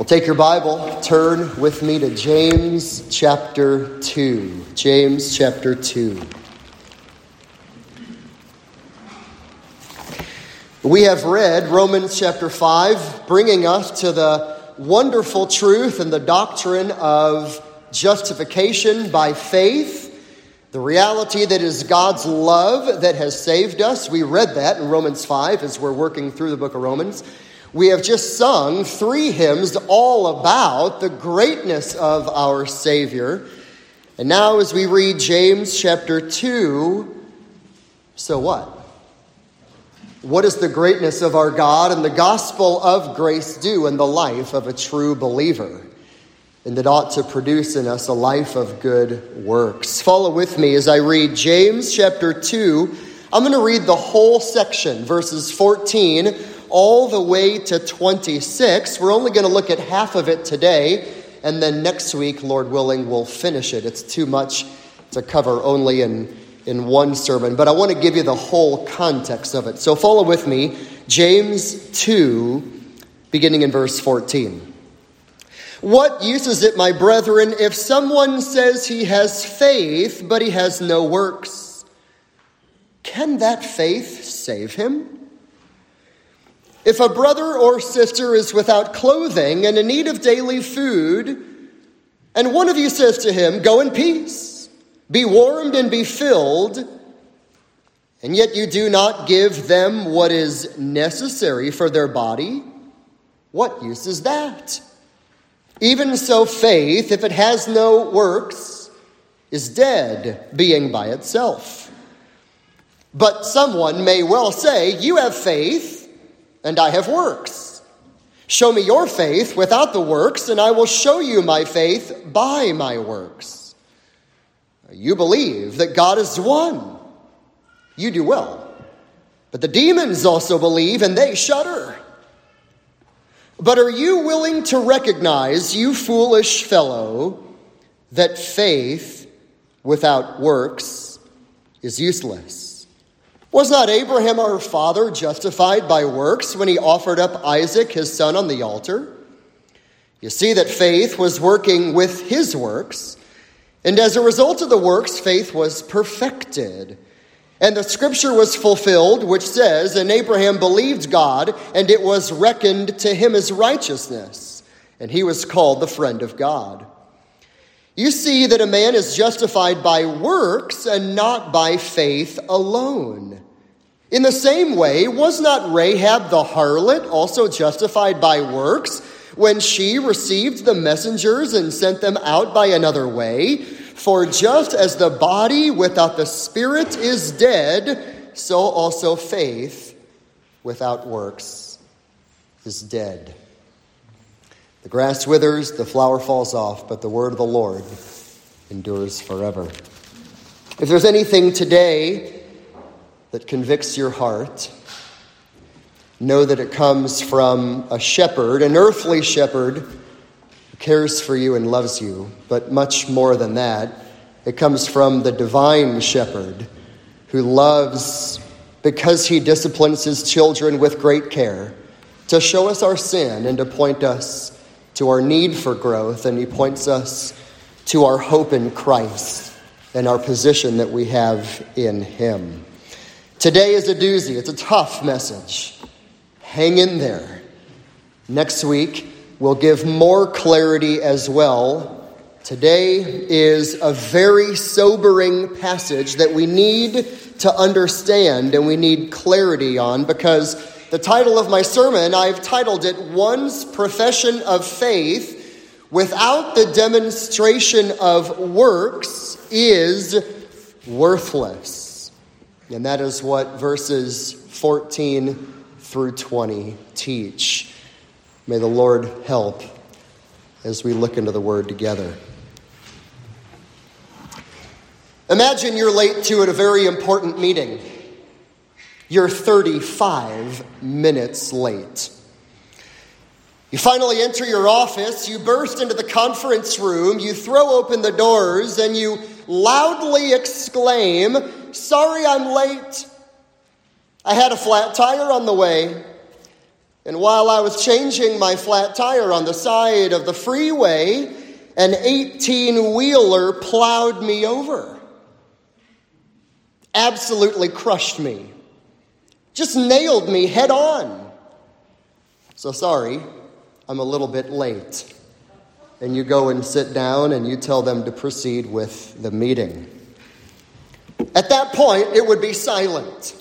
Well, take your Bible, turn with me to James chapter 2. James chapter 2. We have read Romans chapter 5, bringing us to the wonderful truth and the doctrine of justification by faith, the reality that is God's love that has saved us. We read that in Romans 5 as we're working through the book of Romans. We have just sung three hymns all about the greatness of our Savior. And now, as we read James chapter 2, so what? What does the greatness of our God and the gospel of grace do in the life of a true believer? And that ought to produce in us a life of good works. Follow with me as I read James chapter 2. I'm going to read the whole section, verses 14 all the way to 26. We're only going to look at half of it today, and then next week, Lord willing, we'll finish it. It's too much to cover only in, in one sermon, but I want to give you the whole context of it. So follow with me. James 2, beginning in verse 14. What use is it, my brethren, if someone says he has faith, but he has no works? Can that faith save him? If a brother or sister is without clothing and in need of daily food, and one of you says to him, Go in peace, be warmed and be filled, and yet you do not give them what is necessary for their body, what use is that? Even so, faith, if it has no works, is dead, being by itself. But someone may well say, You have faith and I have works. Show me your faith without the works, and I will show you my faith by my works. You believe that God is one. You do well. But the demons also believe, and they shudder. But are you willing to recognize, you foolish fellow, that faith without works is useless? Was not Abraham our father justified by works when he offered up Isaac, his son, on the altar? You see that faith was working with his works, and as a result of the works, faith was perfected. And the scripture was fulfilled, which says, And Abraham believed God, and it was reckoned to him as righteousness, and he was called the friend of God. You see that a man is justified by works and not by faith alone. In the same way, was not Rahab the harlot also justified by works when she received the messengers and sent them out by another way? For just as the body without the spirit is dead, so also faith without works is dead. The grass withers, the flower falls off, but the word of the Lord endures forever. If there's anything today that convicts your heart, know that it comes from a shepherd, an earthly shepherd who cares for you and loves you, but much more than that, it comes from the divine shepherd who loves because he disciplines his children with great care to show us our sin and to point us to our need for growth, and he points us to our hope in Christ and our position that we have in him. Today is a doozy, it's a tough message. Hang in there. Next week, we'll give more clarity as well. Today is a very sobering passage that we need to understand and we need clarity on because the title of my sermon, I've titled it One's Profession of Faith Without the Demonstration of Works is Worthless. And that is what verses 14 through 20 teach. May the Lord help as we look into the Word together. Imagine you're late to a very important meeting. You're 35 minutes late. You finally enter your office, you burst into the conference room, you throw open the doors, and you loudly exclaim, Sorry I'm late. I had a flat tire on the way. And while I was changing my flat tire on the side of the freeway, an 18 wheeler plowed me over. Absolutely crushed me. Just nailed me head on. So sorry, I'm a little bit late. And you go and sit down and you tell them to proceed with the meeting. At that point, it would be silent.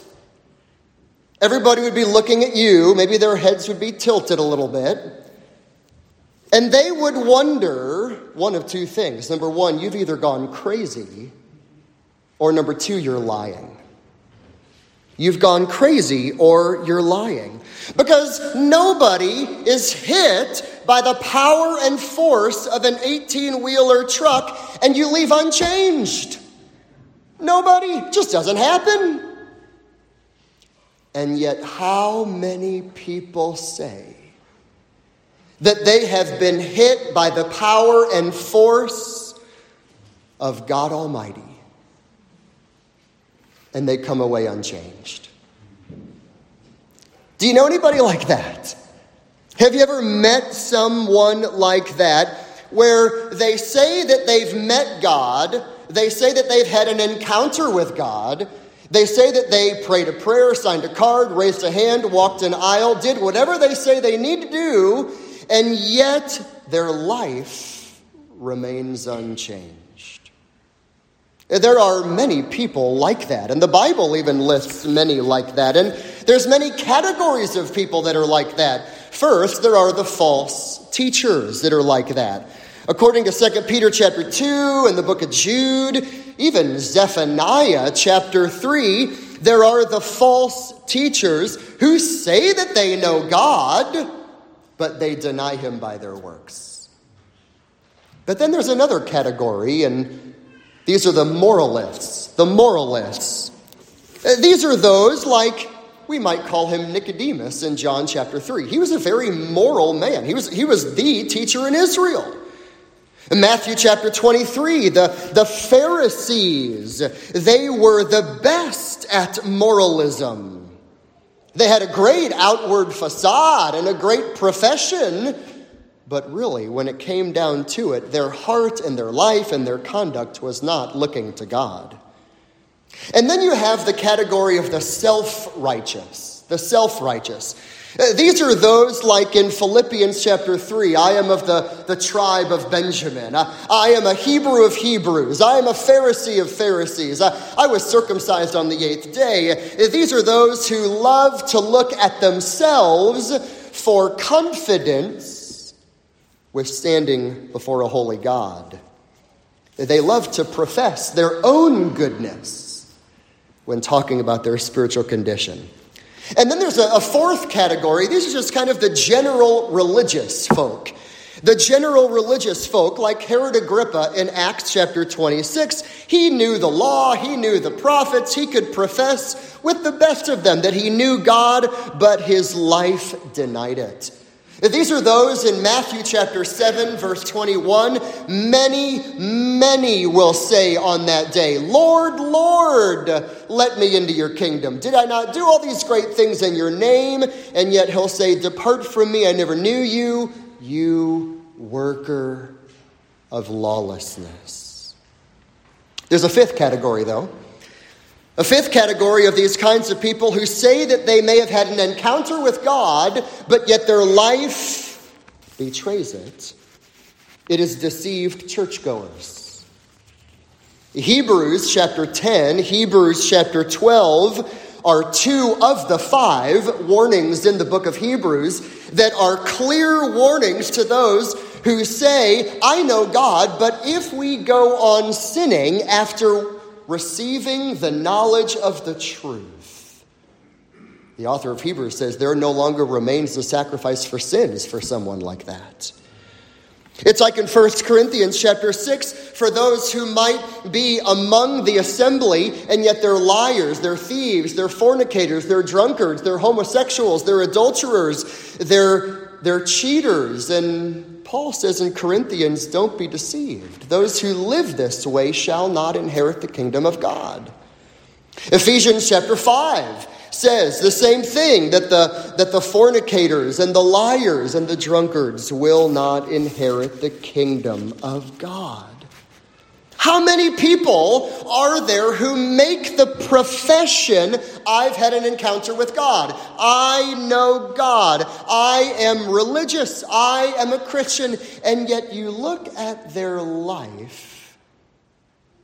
Everybody would be looking at you. Maybe their heads would be tilted a little bit. And they would wonder one of two things. Number one, you've either gone crazy, or number two, you're lying. You've gone crazy or you're lying. Because nobody is hit by the power and force of an 18 wheeler truck and you leave unchanged. Nobody. Just doesn't happen. And yet, how many people say that they have been hit by the power and force of God Almighty and they come away unchanged? Do you know anybody like that? Have you ever met someone like that where they say that they've met God, they say that they've had an encounter with God, they say that they prayed a prayer, signed a card, raised a hand, walked an aisle, did whatever they say they need to do, and yet their life remains unchanged. There are many people like that, and the Bible even lists many like that. And there's many categories of people that are like that. First, there are the false teachers that are like that. According to 2 Peter chapter 2 and the book of Jude, even Zephaniah chapter 3, there are the false teachers who say that they know God, but they deny him by their works. But then there's another category, and these are the moralists. The moralists. Uh, these are those like we might call him Nicodemus in John chapter 3. He was a very moral man. He was, he was the teacher in Israel. In Matthew chapter 23, the, the Pharisees, they were the best at moralism. They had a great outward facade and a great profession, but really, when it came down to it, their heart and their life and their conduct was not looking to God. And then you have the category of the self righteous. The self righteous. Uh, these are those like in Philippians chapter 3 I am of the, the tribe of Benjamin. I, I am a Hebrew of Hebrews. I am a Pharisee of Pharisees. I, I was circumcised on the eighth day. Uh, these are those who love to look at themselves for confidence with standing before a holy God. They love to profess their own goodness when talking about their spiritual condition. And then there's a, a fourth category. These are just kind of the general religious folk. The general religious folk, like Herod Agrippa in Acts chapter 26, he knew the law, he knew the prophets, he could profess with the best of them that he knew God, but his life denied it. These are those in Matthew chapter 7, verse 21. Many, many will say on that day, Lord, Lord, let me into your kingdom. Did I not do all these great things in your name? And yet he'll say, Depart from me, I never knew you, you worker of lawlessness. There's a fifth category, though. A fifth category of these kinds of people who say that they may have had an encounter with God, but yet their life betrays it. It is deceived churchgoers. Hebrews chapter 10, Hebrews chapter 12 are two of the five warnings in the book of Hebrews that are clear warnings to those who say, I know God, but if we go on sinning after receiving the knowledge of the truth. The author of Hebrews says there no longer remains a sacrifice for sins for someone like that. It's like in 1 Corinthians chapter 6 for those who might be among the assembly and yet they're liars, they're thieves, they're fornicators, they're drunkards, they're homosexuals, they're adulterers, they're, they're cheaters, and Paul says in Corinthians, don't be deceived. Those who live this way shall not inherit the kingdom of God. Ephesians chapter 5 says the same thing that the, that the fornicators and the liars and the drunkards will not inherit the kingdom of God. How many people are there who make the profession, I've had an encounter with God? I know God. I am religious. I am a Christian. And yet you look at their life,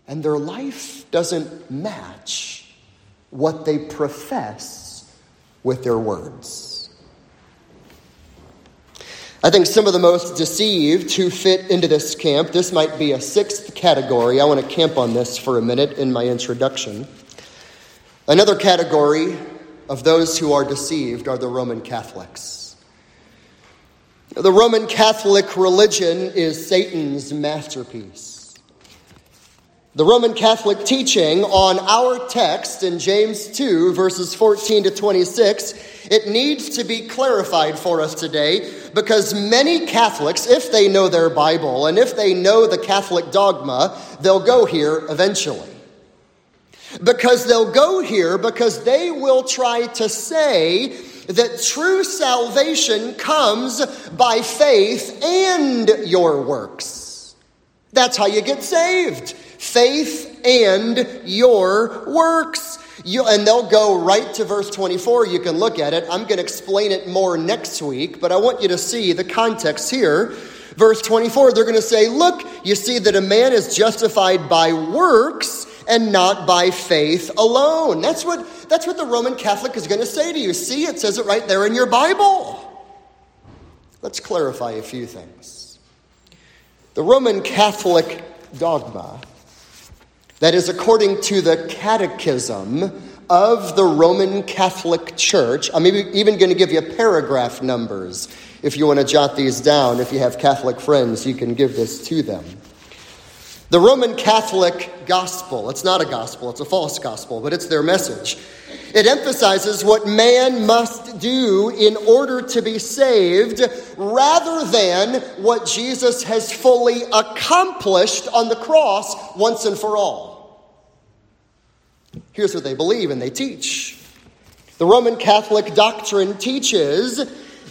and their life doesn't match what they profess with their words. I think some of the most deceived who fit into this camp, this might be a sixth category. I want to camp on this for a minute in my introduction. Another category of those who are deceived are the Roman Catholics. The Roman Catholic religion is Satan's masterpiece. The Roman Catholic teaching on our text in James 2, verses 14 to 26, it needs to be clarified for us today because many Catholics, if they know their Bible and if they know the Catholic dogma, they'll go here eventually. Because they'll go here because they will try to say that true salvation comes by faith and your works. That's how you get saved faith and your works. You, and they'll go right to verse 24. You can look at it. I'm going to explain it more next week, but I want you to see the context here. Verse 24, they're going to say, Look, you see that a man is justified by works and not by faith alone. That's what, that's what the Roman Catholic is going to say to you. See, it says it right there in your Bible. Let's clarify a few things. The Roman Catholic dogma that is, according to the Catechism of the Roman Catholic Church, I'm even going to give you paragraph numbers if you want to jot these down. If you have Catholic friends, you can give this to them. The Roman Catholic gospel, it's not a gospel, it's a false gospel, but it's their message. It emphasizes what man must do in order to be saved rather than what Jesus has fully accomplished on the cross once and for all. Here's what they believe and they teach. The Roman Catholic doctrine teaches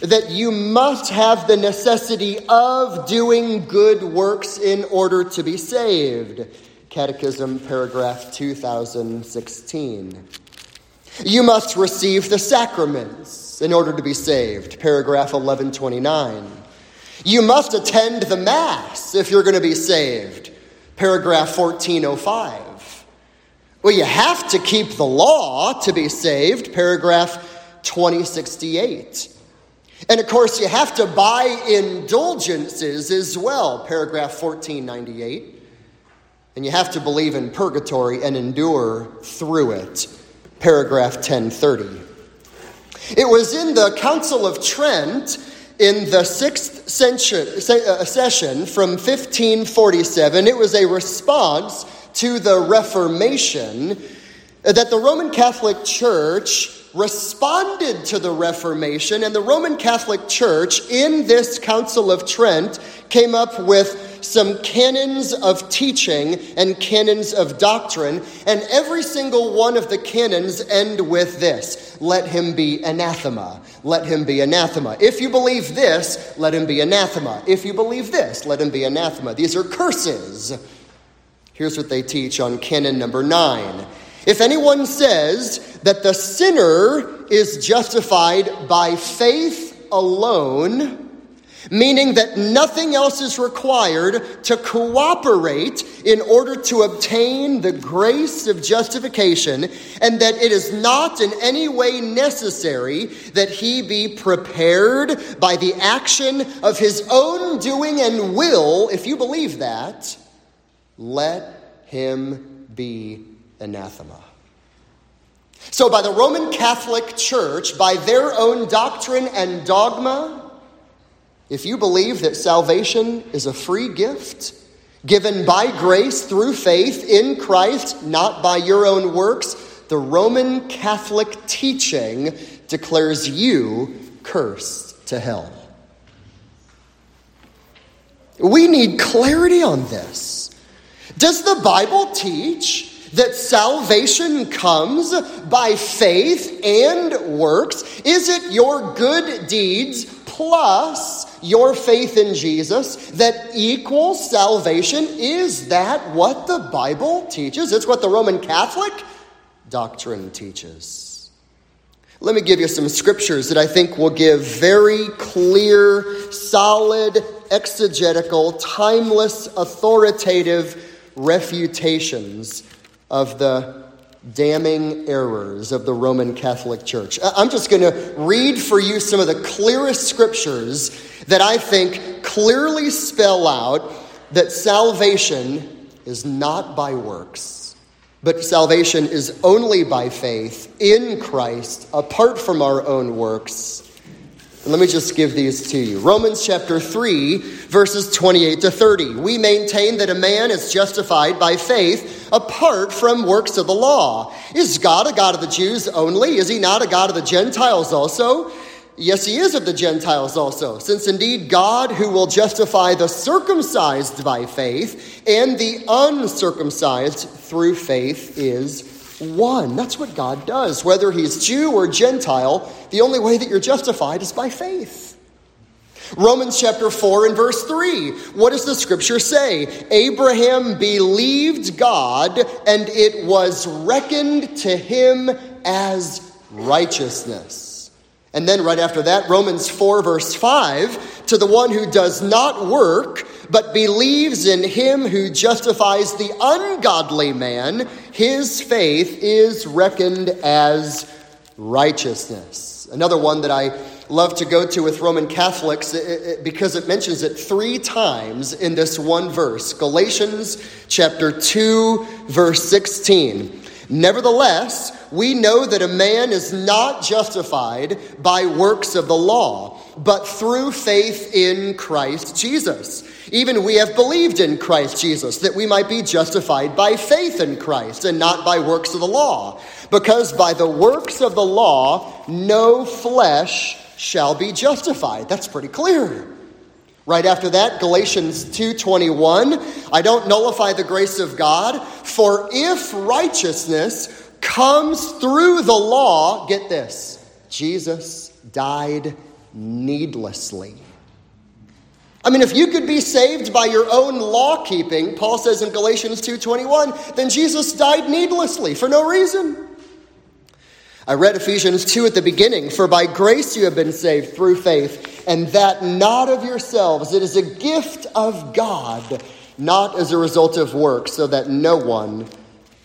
that you must have the necessity of doing good works in order to be saved. Catechism, paragraph 2016. You must receive the sacraments in order to be saved. Paragraph 1129. You must attend the Mass if you're going to be saved. Paragraph 1405. Well, you have to keep the law to be saved. Paragraph 2068. And of course, you have to buy indulgences as well. Paragraph 1498. And you have to believe in purgatory and endure through it paragraph 1030. It was in the Council of Trent in the sixth century, uh, session from 1547. It was a response to the Reformation that the Roman Catholic Church responded to the Reformation, and the Roman Catholic Church in this Council of Trent came up with some canons of teaching and canons of doctrine, and every single one of the canons end with this let him be anathema. Let him be anathema. If you believe this, let him be anathema. If you believe this, let him be anathema. These are curses. Here's what they teach on canon number nine. If anyone says that the sinner is justified by faith alone, meaning that nothing else is required to cooperate in order to obtain the grace of justification, and that it is not in any way necessary that he be prepared by the action of his own doing and will, if you believe that, let him be anathema. So, by the Roman Catholic Church, by their own doctrine and dogma, if you believe that salvation is a free gift given by grace through faith in Christ, not by your own works, the Roman Catholic teaching declares you cursed to hell. We need clarity on this. Does the Bible teach that salvation comes by faith and works? Is it your good deeds plus your faith in Jesus that equals salvation? Is that what the Bible teaches? It's what the Roman Catholic doctrine teaches. Let me give you some scriptures that I think will give very clear, solid, exegetical, timeless, authoritative refutations of the damning errors of the Roman Catholic Church. I'm just going to read for you some of the clearest scriptures that I think clearly spell out that salvation is not by works, but salvation is only by faith in Christ, apart from our own works. Let me just give these to you. Romans chapter 3, verses 28 to 30. We maintain that a man is justified by faith apart from works of the law. Is God a God of the Jews only? Is he not a God of the Gentiles also? Yes, he is of the Gentiles also, since indeed God, who will justify the circumcised by faith and the uncircumcised through faith, is one. That's what God does. Whether he's Jew or Gentile, the only way that you're justified is by faith. Romans chapter 4 and verse 3. What does the scripture say? Abraham believed God, and it was reckoned to him as righteousness. And then right after that, Romans 4, verse 5 to the one who does not work, but believes in him who justifies the ungodly man, his faith is reckoned as righteousness. Another one that I love to go to with Roman Catholics because it mentions it three times in this one verse Galatians chapter 2, verse 16. Nevertheless, we know that a man is not justified by works of the law, but through faith in Christ Jesus. Even we have believed in Christ Jesus, that we might be justified by faith in Christ and not by works of the law. Because by the works of the law, no flesh shall be justified. That's pretty clear. Right after that, Galatians 2:21, I don't nullify the grace of God, for if righteousness comes through the law, get this, Jesus died needlessly. I mean, if you could be saved by your own law keeping, Paul says in Galatians 2:21, then Jesus died needlessly for no reason. I read Ephesians 2 at the beginning, for by grace you have been saved through faith, and that not of yourselves. It is a gift of God, not as a result of works, so that no one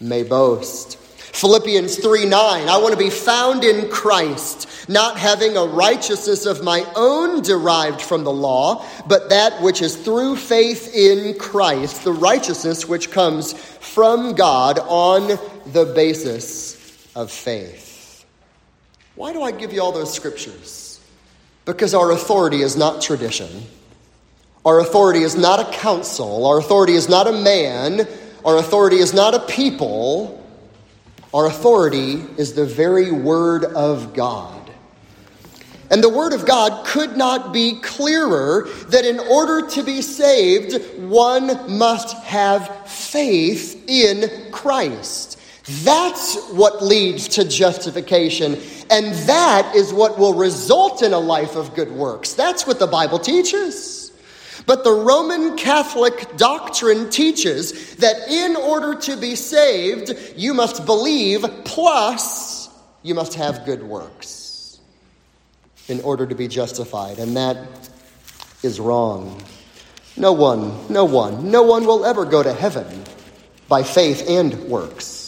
may boast. Philippians 3 9, I want to be found in Christ, not having a righteousness of my own derived from the law, but that which is through faith in Christ, the righteousness which comes from God on the basis of faith. Why do I give you all those scriptures? Because our authority is not tradition. Our authority is not a council. Our authority is not a man. Our authority is not a people. Our authority is the very Word of God. And the Word of God could not be clearer that in order to be saved, one must have faith in Christ. That's what leads to justification. And that is what will result in a life of good works. That's what the Bible teaches. But the Roman Catholic doctrine teaches that in order to be saved, you must believe, plus you must have good works in order to be justified. And that is wrong. No one, no one, no one will ever go to heaven by faith and works.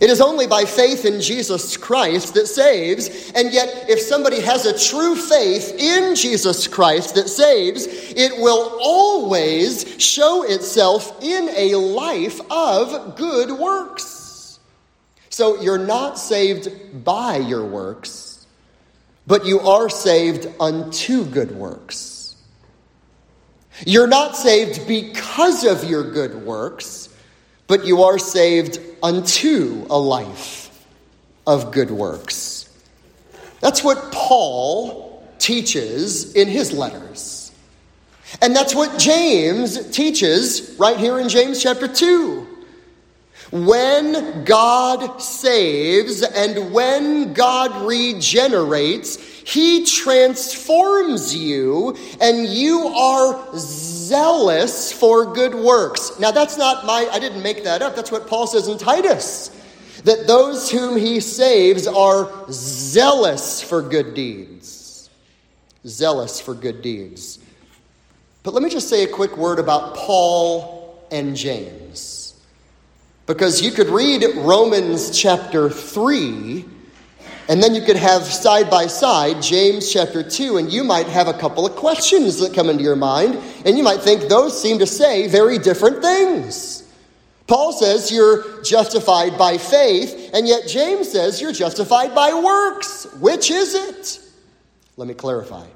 It is only by faith in Jesus Christ that saves, and yet, if somebody has a true faith in Jesus Christ that saves, it will always show itself in a life of good works. So you're not saved by your works, but you are saved unto good works. You're not saved because of your good works but you are saved unto a life of good works. That's what Paul teaches in his letters. And that's what James teaches right here in James chapter 2. When God saves and when God regenerates, He transforms you and you are zealous for good works. Now, that's not my, I didn't make that up. That's what Paul says in Titus that those whom He saves are zealous for good deeds. Zealous for good deeds. But let me just say a quick word about Paul and James. Because you could read Romans chapter 3, and then you could have side by side James chapter 2, and you might have a couple of questions that come into your mind, and you might think those seem to say very different things. Paul says you're justified by faith, and yet James says you're justified by works. Which is it? Let me clarify.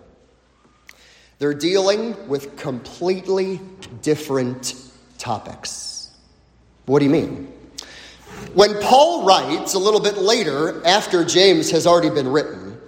They're dealing with completely different topics. What do you mean? When Paul writes a little bit later, after James has already been written,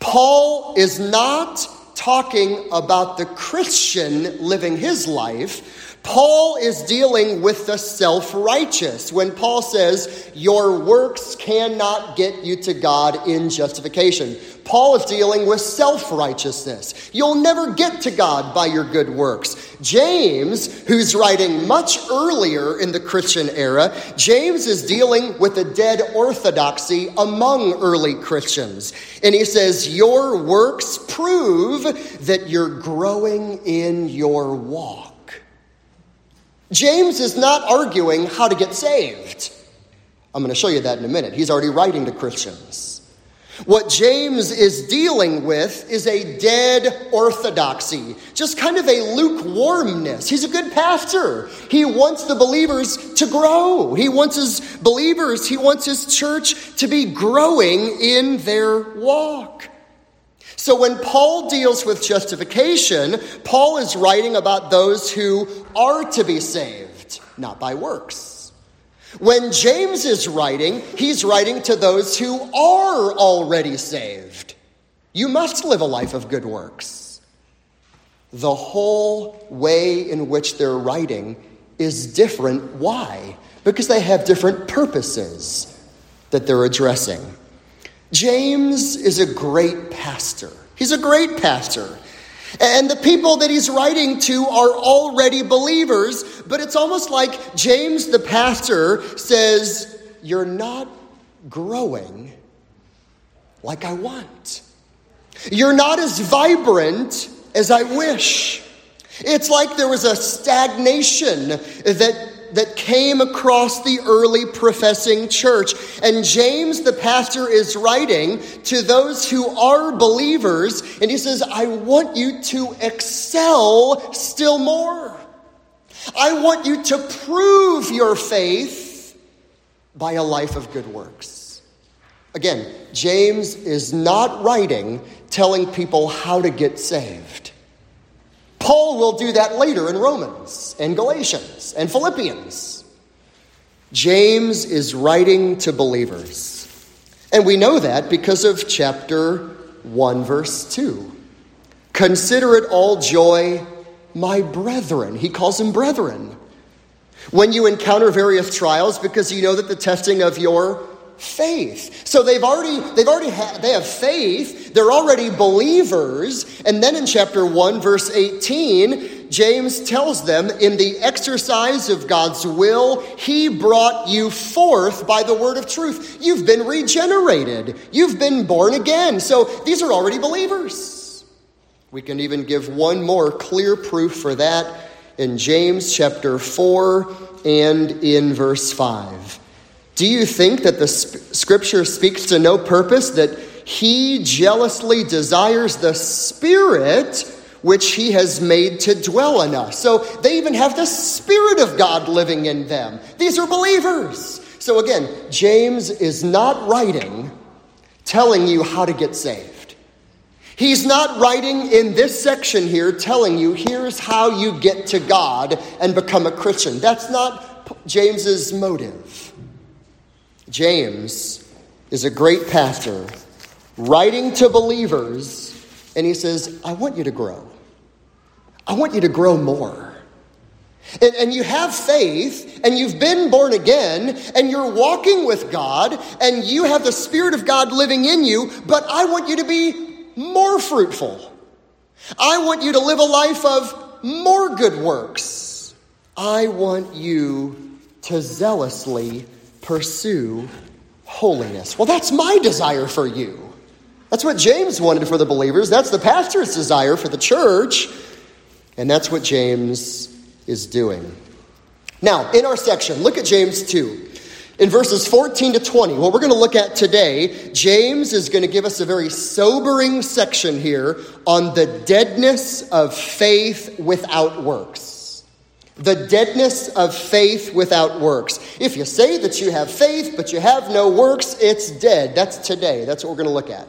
Paul is not talking about the Christian living his life. Paul is dealing with the self righteous when Paul says, Your works cannot get you to God in justification. Paul is dealing with self righteousness. You'll never get to God by your good works. James, who's writing much earlier in the Christian era, James is dealing with a dead orthodoxy among early Christians. And he says, Your works prove that you're growing in your walk. James is not arguing how to get saved. I'm going to show you that in a minute. He's already writing to Christians. What James is dealing with is a dead orthodoxy, just kind of a lukewarmness. He's a good pastor. He wants the believers to grow. He wants his believers, he wants his church to be growing in their walk. So when Paul deals with justification, Paul is writing about those who are to be saved, not by works. When James is writing, he's writing to those who are already saved. You must live a life of good works. The whole way in which they're writing is different. Why? Because they have different purposes that they're addressing. James is a great pastor. He's a great pastor. And the people that he's writing to are already believers, but it's almost like James the pastor says, You're not growing like I want. You're not as vibrant as I wish. It's like there was a stagnation that that came across the early professing church. And James, the pastor, is writing to those who are believers, and he says, I want you to excel still more. I want you to prove your faith by a life of good works. Again, James is not writing telling people how to get saved. Paul will do that later in Romans and Galatians and Philippians. James is writing to believers. And we know that because of chapter 1, verse 2. Consider it all joy, my brethren. He calls them brethren. When you encounter various trials, because you know that the testing of your faith. So they've already they've already ha- they have faith. They're already believers. And then in chapter 1 verse 18, James tells them in the exercise of God's will, he brought you forth by the word of truth. You've been regenerated. You've been born again. So these are already believers. We can even give one more clear proof for that in James chapter 4 and in verse 5. Do you think that the scripture speaks to no purpose, that he jealously desires the Spirit which he has made to dwell in us? So they even have the Spirit of God living in them. These are believers. So again, James is not writing telling you how to get saved. He's not writing in this section here telling you here's how you get to God and become a Christian. That's not James's motive. James is a great pastor writing to believers, and he says, I want you to grow. I want you to grow more. and, and you have faith and you've been born again and you're walking with God and you have the Spirit of God living in you, but I want you to be more fruitful. I want you to live a life of more good works. I want you to zealously pursue holiness. Well, that's my desire for you. That's what James wanted for the believers. That's the pastor's desire for the church. And that's what James is doing. Now, in our section, look at James 2. In verses 14 to 20, what we're going to look at today, James is going to give us a very sobering section here on the deadness of faith without works. The deadness of faith without works. If you say that you have faith, but you have no works, it's dead. That's today. That's what we're going to look at.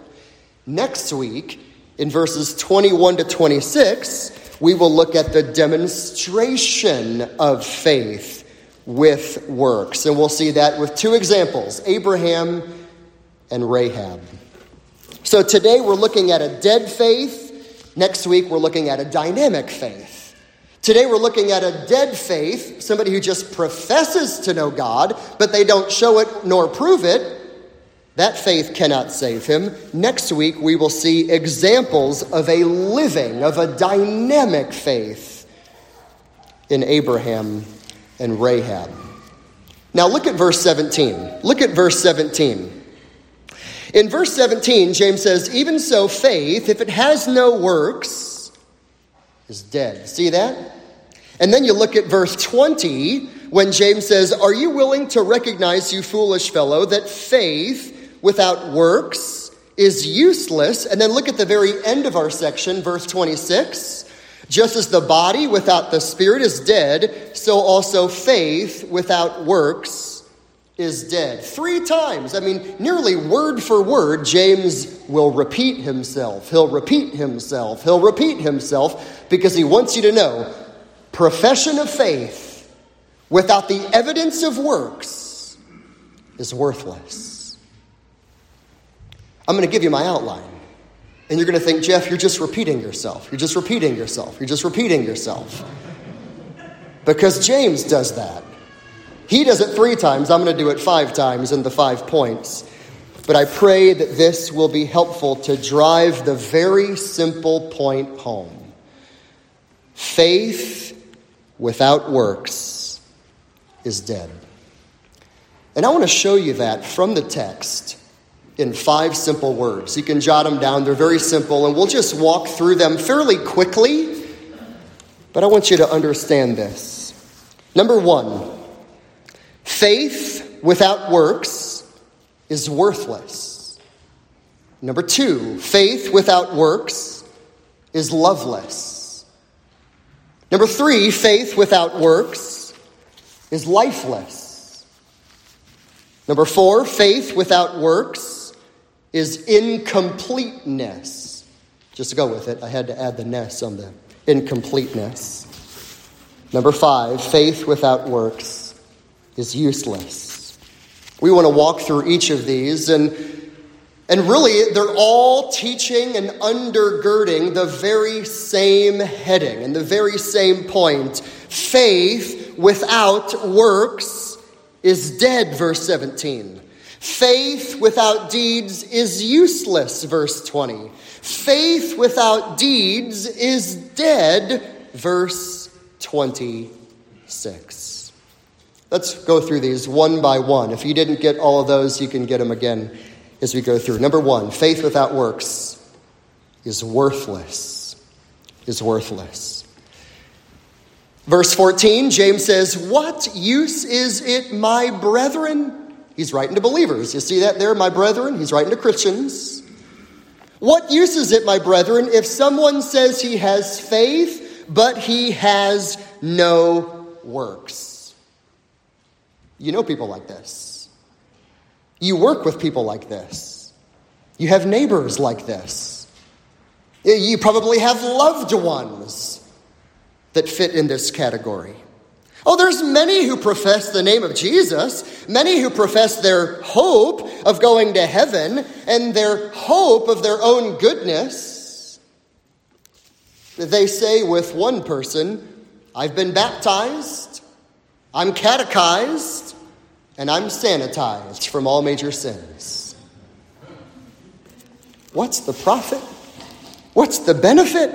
Next week, in verses 21 to 26, we will look at the demonstration of faith with works. And we'll see that with two examples Abraham and Rahab. So today we're looking at a dead faith. Next week we're looking at a dynamic faith. Today we're looking at a dead faith, somebody who just professes to know God, but they don't show it nor prove it. That faith cannot save him. Next week, we will see examples of a living, of a dynamic faith in Abraham and Rahab. Now, look at verse 17. Look at verse 17. In verse 17, James says, Even so, faith, if it has no works, is dead. See that? And then you look at verse 20 when James says, Are you willing to recognize, you foolish fellow, that faith without works is useless. And then look at the very end of our section, verse 26. Just as the body without the spirit is dead, so also faith without works is dead. Three times, I mean, nearly word for word, James will repeat himself. He'll repeat himself. He'll repeat himself because he wants you to know profession of faith without the evidence of works is worthless. I'm going to give you my outline. And you're going to think, Jeff, you're just repeating yourself. You're just repeating yourself. You're just repeating yourself. Because James does that. He does it three times. I'm going to do it five times in the five points. But I pray that this will be helpful to drive the very simple point home. Faith without works is dead. And I want to show you that from the text in five simple words. You can jot them down, they're very simple, and we'll just walk through them fairly quickly. But I want you to understand this. Number one, faith without works is worthless. Number two, faith without works is loveless. Number three, faith without works is lifeless. Number four, faith without works is incompleteness. Just to go with it, I had to add the ness on the incompleteness. Number five, faith without works is useless. We want to walk through each of these, and, and really, they're all teaching and undergirding the very same heading and the very same point. Faith without works is dead, verse 17. Faith without deeds is useless, verse 20. Faith without deeds is dead, verse 26. Let's go through these one by one. If you didn't get all of those, you can get them again as we go through. Number one, faith without works is worthless. Is worthless. Verse 14, James says, What use is it, my brethren? He's writing to believers. You see that there, my brethren? He's writing to Christians. What use is it, my brethren, if someone says he has faith, but he has no works? You know people like this. You work with people like this. You have neighbors like this. You probably have loved ones that fit in this category. Oh, there's many who profess the name of Jesus, many who profess their hope of going to heaven and their hope of their own goodness. They say with one person, I've been baptized, I'm catechized, and I'm sanitized from all major sins. What's the profit? What's the benefit?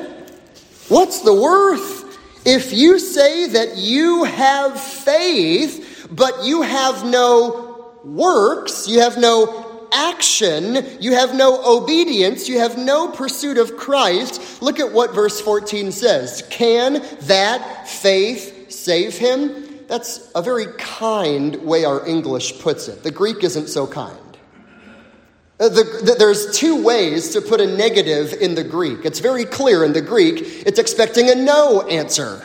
What's the worth? If you say that you have faith, but you have no works, you have no action, you have no obedience, you have no pursuit of Christ, look at what verse 14 says. Can that faith save him? That's a very kind way our English puts it. The Greek isn't so kind. Uh, the, the, there's two ways to put a negative in the Greek. It's very clear in the Greek, it's expecting a no answer.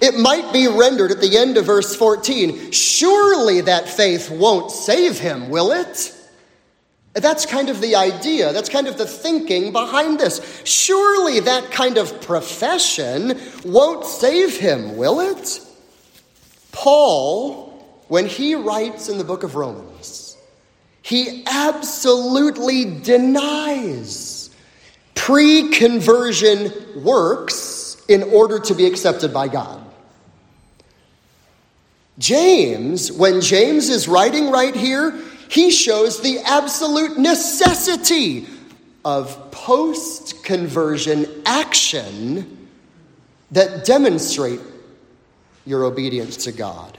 It might be rendered at the end of verse 14 surely that faith won't save him, will it? That's kind of the idea. That's kind of the thinking behind this. Surely that kind of profession won't save him, will it? Paul, when he writes in the book of Romans, he absolutely denies pre conversion works in order to be accepted by God. James, when James is writing right here, he shows the absolute necessity of post conversion action that demonstrate your obedience to God.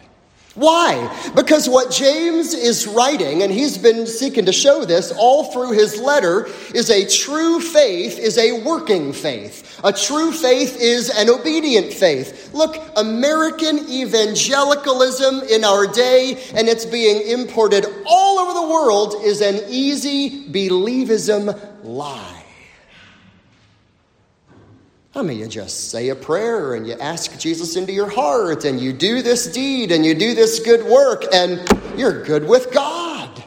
Why? Because what James is writing, and he's been seeking to show this all through his letter, is a true faith is a working faith. A true faith is an obedient faith. Look, American evangelicalism in our day, and it's being imported all over the world, is an easy believism lie. I mean, you just say a prayer and you ask Jesus into your heart and you do this deed and you do this good work and you're good with God.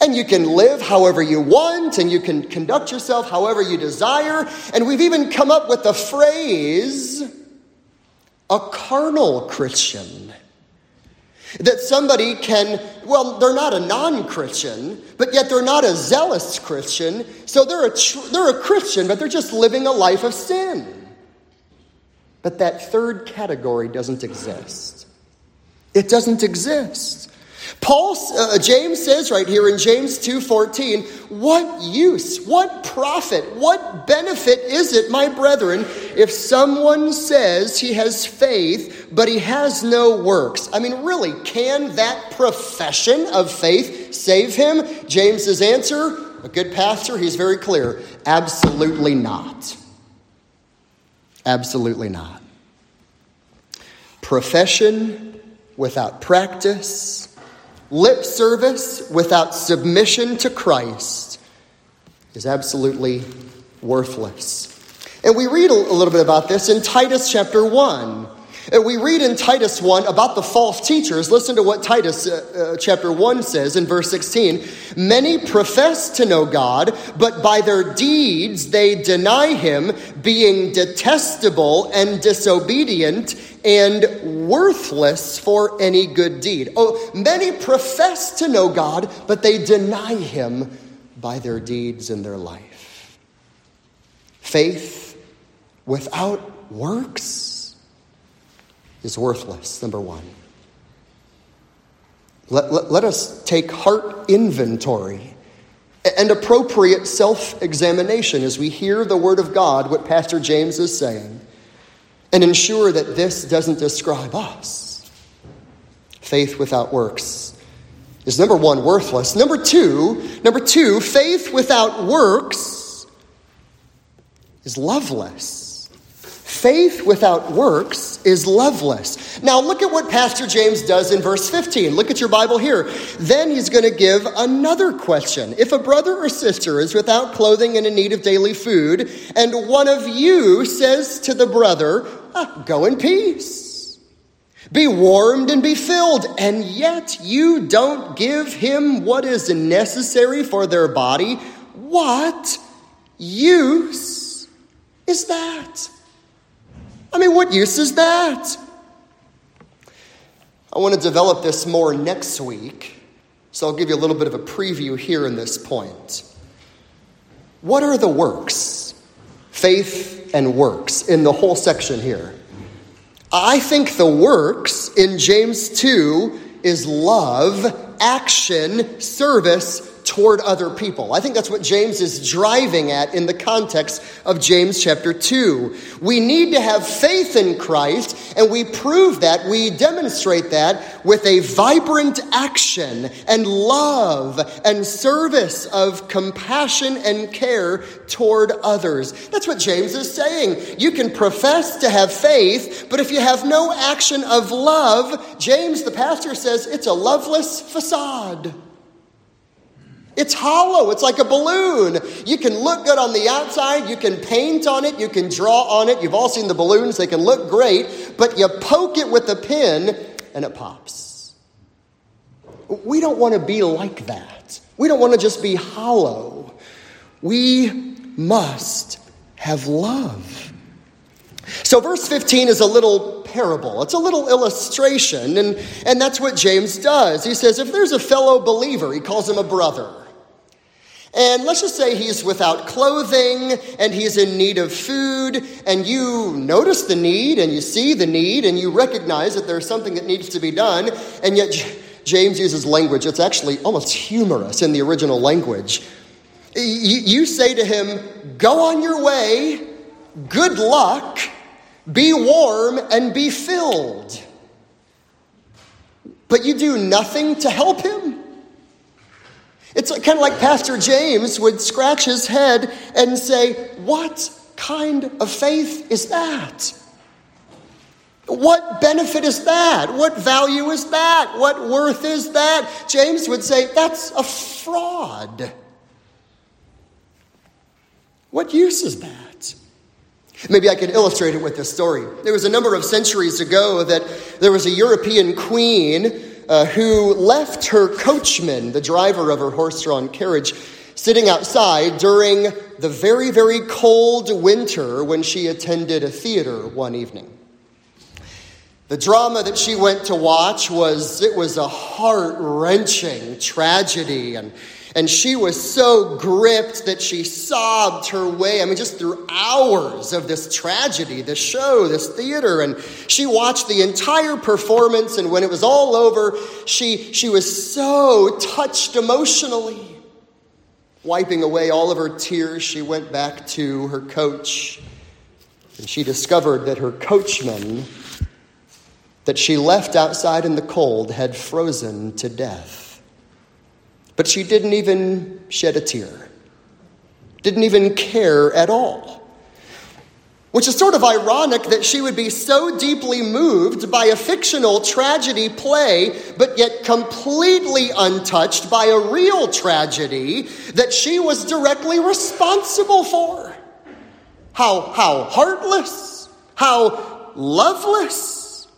And you can live however you want and you can conduct yourself however you desire. And we've even come up with the phrase, a carnal Christian. That somebody can, well, they're not a non Christian, but yet they're not a zealous Christian. So they're a, tr- they're a Christian, but they're just living a life of sin. But that third category doesn't exist. It doesn't exist. Paul, uh, James says right here in James 2.14, what use, what profit, what benefit is it, my brethren, if someone says he has faith, but he has no works? I mean, really, can that profession of faith save him? James's answer, a good pastor, he's very clear, absolutely not. Absolutely not. Profession without practice Lip service without submission to Christ is absolutely worthless. And we read a little bit about this in Titus chapter 1. We read in Titus 1 about the false teachers. Listen to what Titus uh, uh, chapter 1 says in verse 16. Many profess to know God, but by their deeds they deny him, being detestable and disobedient and worthless for any good deed. Oh, many profess to know God, but they deny him by their deeds in their life. Faith without works is worthless, number one. Let, let, let us take heart inventory and appropriate self examination as we hear the Word of God, what Pastor James is saying, and ensure that this doesn't describe us. Faith without works is number one, worthless. Number two, number two, faith without works is loveless. Faith without works is loveless. Now, look at what Pastor James does in verse 15. Look at your Bible here. Then he's going to give another question. If a brother or sister is without clothing and in need of daily food, and one of you says to the brother, ah, Go in peace, be warmed and be filled, and yet you don't give him what is necessary for their body, what use is that? I mean, what use is that? I want to develop this more next week, so I'll give you a little bit of a preview here in this point. What are the works? Faith and works in the whole section here. I think the works in James 2 is love, action, service, toward other people. I think that's what James is driving at in the context of James chapter 2. We need to have faith in Christ, and we prove that, we demonstrate that with a vibrant action and love and service of compassion and care toward others. That's what James is saying. You can profess to have faith, but if you have no action of love, James, the pastor, says it's a loveless facade. It's hollow. It's like a balloon. You can look good on the outside. You can paint on it. You can draw on it. You've all seen the balloons. They can look great, but you poke it with a pin and it pops. We don't want to be like that. We don't want to just be hollow. We must have love. So, verse 15 is a little parable, it's a little illustration, and, and that's what James does. He says, if there's a fellow believer, he calls him a brother. And let's just say he's without clothing and he's in need of food, and you notice the need and you see the need and you recognize that there's something that needs to be done, and yet James uses language that's actually almost humorous in the original language. You say to him, Go on your way, good luck, be warm, and be filled. But you do nothing to help him? It's kind of like Pastor James would scratch his head and say, What kind of faith is that? What benefit is that? What value is that? What worth is that? James would say, That's a fraud. What use is that? Maybe I can illustrate it with this story. There was a number of centuries ago that there was a European queen uh, who left her coachman, the driver of her horse drawn carriage, sitting outside during the very, very cold winter when she attended a theater one evening. The drama that she went to watch was it was a heart-wrenching tragedy and and she was so gripped that she sobbed her way, I mean, just through hours of this tragedy, this show, this theater. And she watched the entire performance. And when it was all over, she, she was so touched emotionally. Wiping away all of her tears, she went back to her coach. And she discovered that her coachman, that she left outside in the cold, had frozen to death. But she didn't even shed a tear, didn't even care at all. Which is sort of ironic that she would be so deeply moved by a fictional tragedy play, but yet completely untouched by a real tragedy that she was directly responsible for. How, how heartless, how loveless.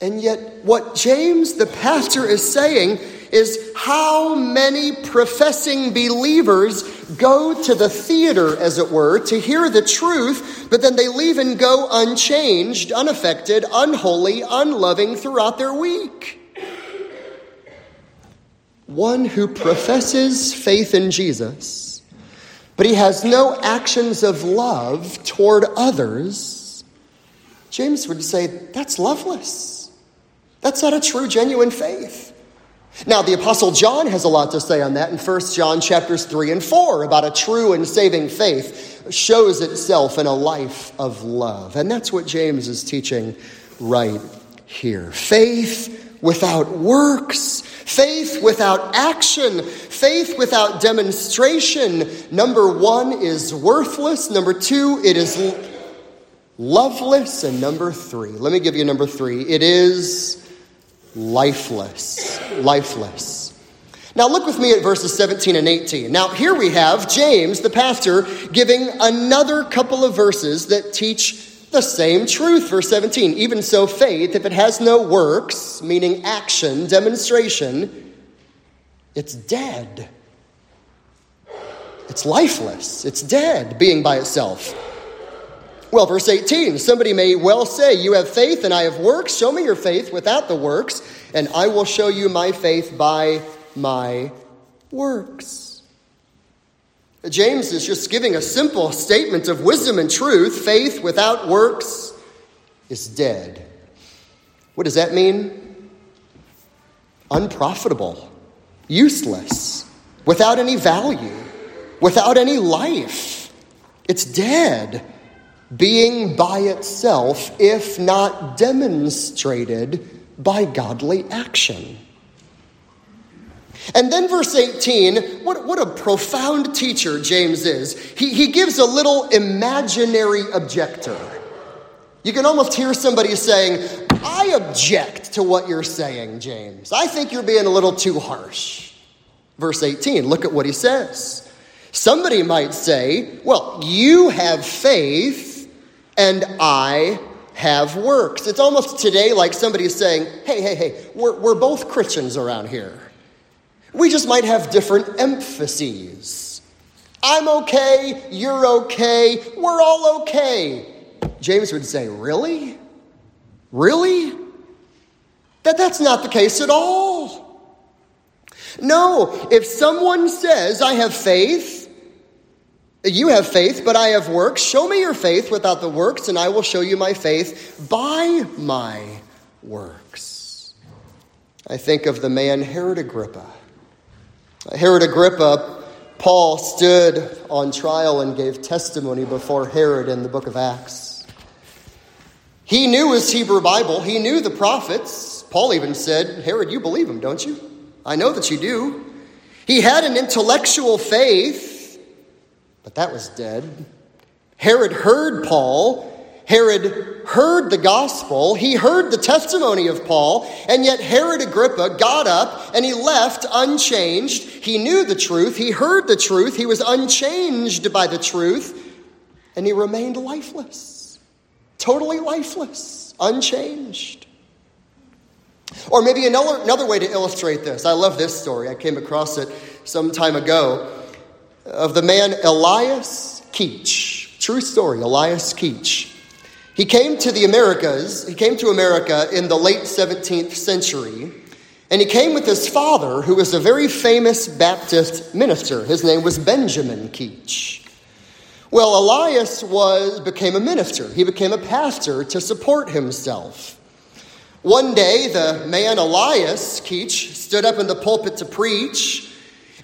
And yet, what James the pastor is saying is how many professing believers go to the theater, as it were, to hear the truth, but then they leave and go unchanged, unaffected, unholy, unloving throughout their week. One who professes faith in Jesus, but he has no actions of love toward others, James would say that's loveless. That's not a true, genuine faith. Now, the Apostle John has a lot to say on that in 1 John chapters 3 and 4 about a true and saving faith shows itself in a life of love. And that's what James is teaching right here. Faith without works, faith without action, faith without demonstration. Number one is worthless. Number two, it is loveless. And number three, let me give you number three, it is lifeless. Lifeless. Now, look with me at verses 17 and 18. Now, here we have James, the pastor, giving another couple of verses that teach the same truth. Verse 17 Even so, faith, if it has no works, meaning action, demonstration, it's dead. It's lifeless. It's dead, being by itself. Well, verse 18 somebody may well say, You have faith and I have works. Show me your faith without the works, and I will show you my faith by my works. James is just giving a simple statement of wisdom and truth faith without works is dead. What does that mean? Unprofitable, useless, without any value, without any life. It's dead, being by itself, if not demonstrated by godly action. And then, verse 18, what, what a profound teacher James is. He, he gives a little imaginary objector. You can almost hear somebody saying, I object to what you're saying, James. I think you're being a little too harsh. Verse 18, look at what he says. Somebody might say, Well, you have faith and I have works. It's almost today like somebody saying, Hey, hey, hey, we're, we're both Christians around here. We just might have different emphases. I'm okay, you're okay, we're all okay. James would say, Really? Really? That that's not the case at all. No, if someone says, I have faith, you have faith, but I have works, show me your faith without the works, and I will show you my faith by my works. I think of the man Herod Agrippa. Herod Agrippa, Paul stood on trial and gave testimony before Herod in the book of Acts. He knew his Hebrew Bible, he knew the prophets. Paul even said, Herod, you believe him, don't you? I know that you do. He had an intellectual faith, but that was dead. Herod heard Paul. Herod heard the gospel, he heard the testimony of Paul, and yet Herod Agrippa got up and he left unchanged. He knew the truth, he heard the truth, he was unchanged by the truth, and he remained lifeless. Totally lifeless, unchanged. Or maybe another, another way to illustrate this. I love this story. I came across it some time ago of the man Elias Keach. True story, Elias Keach. He came to the Americas, he came to America in the late 17th century, and he came with his father, who was a very famous Baptist minister. His name was Benjamin Keach. Well, Elias was, became a minister. He became a pastor to support himself. One day, the man Elias Keach stood up in the pulpit to preach,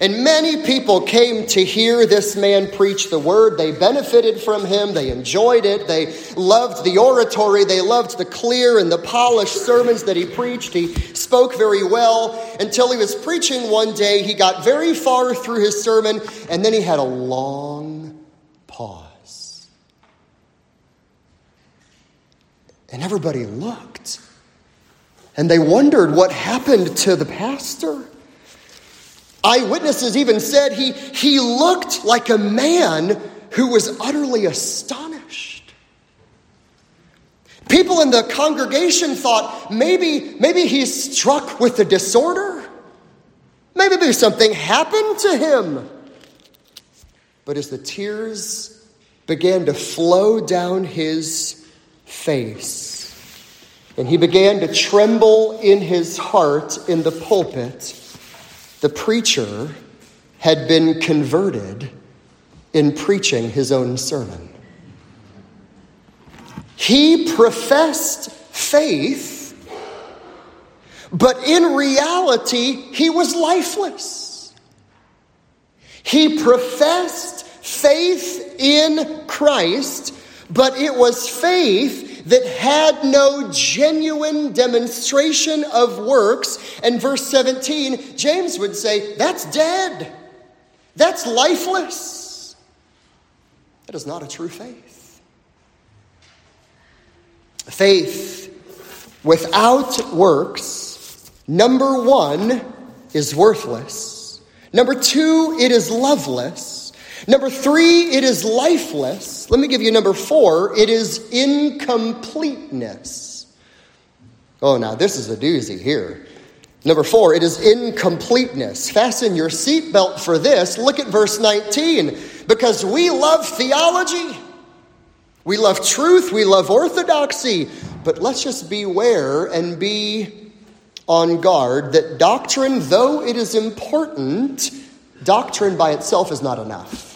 and many people came to hear this man preach the word. They benefited from him. They enjoyed it. They loved the oratory. They loved the clear and the polished sermons that he preached. He spoke very well until he was preaching one day. He got very far through his sermon, and then he had a long pause. And everybody looked. And they wondered what happened to the pastor. Eyewitnesses even said he, he looked like a man who was utterly astonished. People in the congregation thought maybe, maybe he's struck with a disorder. Maybe something happened to him. But as the tears began to flow down his face, and he began to tremble in his heart in the pulpit, the preacher had been converted in preaching his own sermon. He professed faith, but in reality, he was lifeless. He professed faith in Christ, but it was faith that had no genuine demonstration of works. And verse 17, James would say, that's dead. That's lifeless. That is not a true faith. Faith without works, number one, is worthless. Number two, it is loveless. Number three, it is lifeless. Let me give you number four it is incompleteness. Oh, now this is a doozy here. Number four, it is incompleteness. Fasten your seatbelt for this. Look at verse 19. Because we love theology, we love truth, we love orthodoxy, but let's just beware and be on guard that doctrine, though it is important, doctrine by itself is not enough.